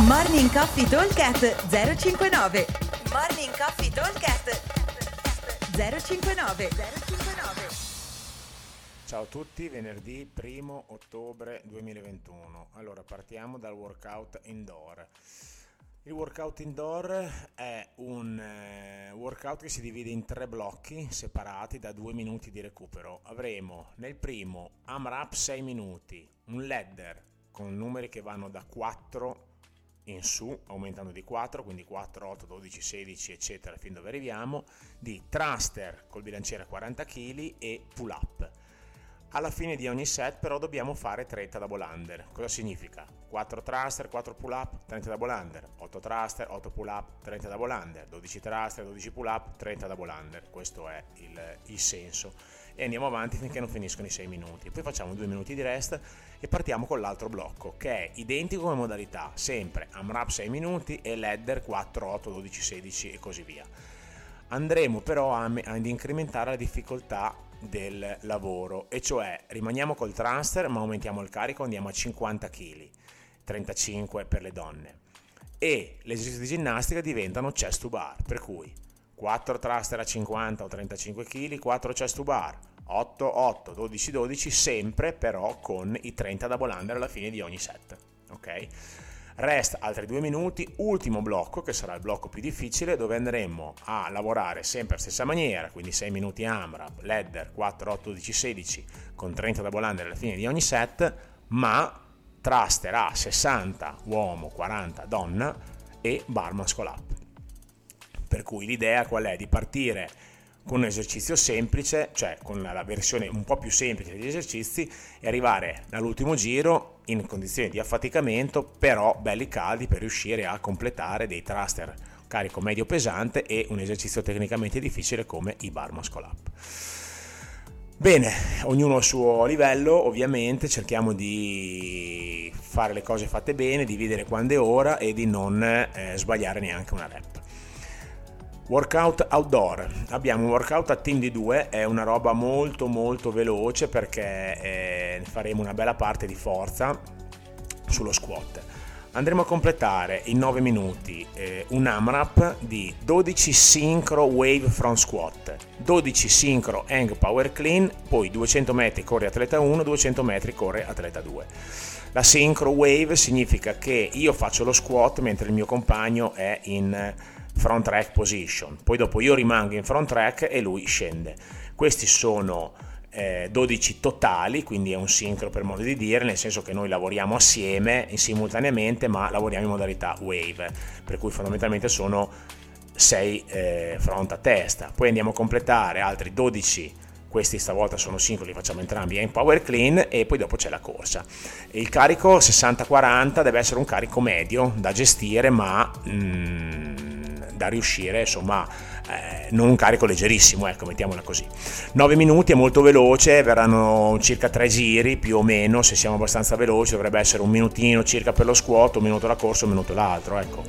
Morning Coffee Talkcast 059 Morning Coffee Talkcast 059 059 Ciao a tutti, venerdì 1 ottobre 2021. Allora partiamo dal workout indoor. Il workout indoor è un eh, workout che si divide in tre blocchi separati da due minuti di recupero. Avremo nel primo AMRAP 6 minuti, un ladder con numeri che vanno da 4 in su, aumentando di 4, quindi 4, 8, 12, 16, eccetera, fin dove arriviamo, di thruster col bilanciere a 40 kg e pull up. Alla fine di ogni set però dobbiamo fare 30 double under. Cosa significa? 4 thruster, 4 pull up, 30 double under, 8 thruster, 8 pull up, 30 double under, 12 thruster, 12 pull up, 30 double under. Questo è il, il senso. E andiamo avanti finché non finiscono i 6 minuti. Poi facciamo 2 minuti di rest e partiamo con l'altro blocco che è identico come modalità, sempre AMRAP 6 minuti e ladder 4, 8, 12, 16 e così via. Andremo però ad incrementare la difficoltà del lavoro e cioè rimaniamo col transfer ma aumentiamo il carico andiamo a 50 kg 35 per le donne. E le esercizi di ginnastica diventano chest to bar per cui 4 thruster a 50 o 35 kg 4 chest to bar 8 8 12 12 sempre però con i 30 double under alla fine di ogni set ok Rest altri due minuti, ultimo blocco che sarà il blocco più difficile dove andremo a lavorare sempre alla stessa maniera, quindi 6 minuti AMRAP, ladder 4, 8, 12, 16 con 30 double under alla fine di ogni set, ma thruster a 60 uomo, 40 donna e bar muscle up. Per cui l'idea qual è? Di partire con un esercizio semplice, cioè con la versione un po' più semplice degli esercizi e arrivare all'ultimo giro in condizioni di affaticamento, però belli caldi per riuscire a completare dei thruster carico medio pesante e un esercizio tecnicamente difficile come i bar muscle up. Bene, ognuno al suo livello, ovviamente cerchiamo di fare le cose fatte bene, dividere quando è ora e di non eh, sbagliare neanche una rep. Workout outdoor. Abbiamo un workout a team di due, è una roba molto molto veloce perché eh, faremo una bella parte di forza sullo squat. Andremo a completare in 9 minuti eh, un AMRAP di 12 sincro wave front squat, 12 sincro hang power clean, poi 200 metri corre atleta 1, 200 metri corre atleta 2. La sincro wave significa che io faccio lo squat mentre il mio compagno è in front track position, poi dopo io rimango in front track e lui scende. Questi sono eh, 12 totali, quindi è un sincro per modo di dire, nel senso che noi lavoriamo assieme simultaneamente, ma lavoriamo in modalità wave, per cui fondamentalmente sono 6 eh, front a testa. Poi andiamo a completare altri 12 questi stavolta sono sincroni, li facciamo entrambi in power clean e poi dopo c'è la corsa. Il carico 60-40 deve essere un carico medio da gestire, ma mm, da riuscire, insomma, eh, non un carico leggerissimo, ecco, mettiamola così. 9 minuti è molto veloce, verranno circa 3 giri più o meno, se siamo abbastanza veloci dovrebbe essere un minutino circa per lo squat, un minuto la corsa, un minuto l'altro, ecco,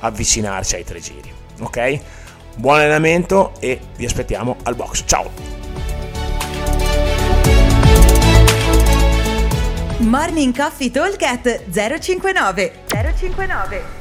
avvicinarci ai 3 giri, ok? Buon allenamento e vi aspettiamo al box. Ciao! Morning Coffee Talk 059 059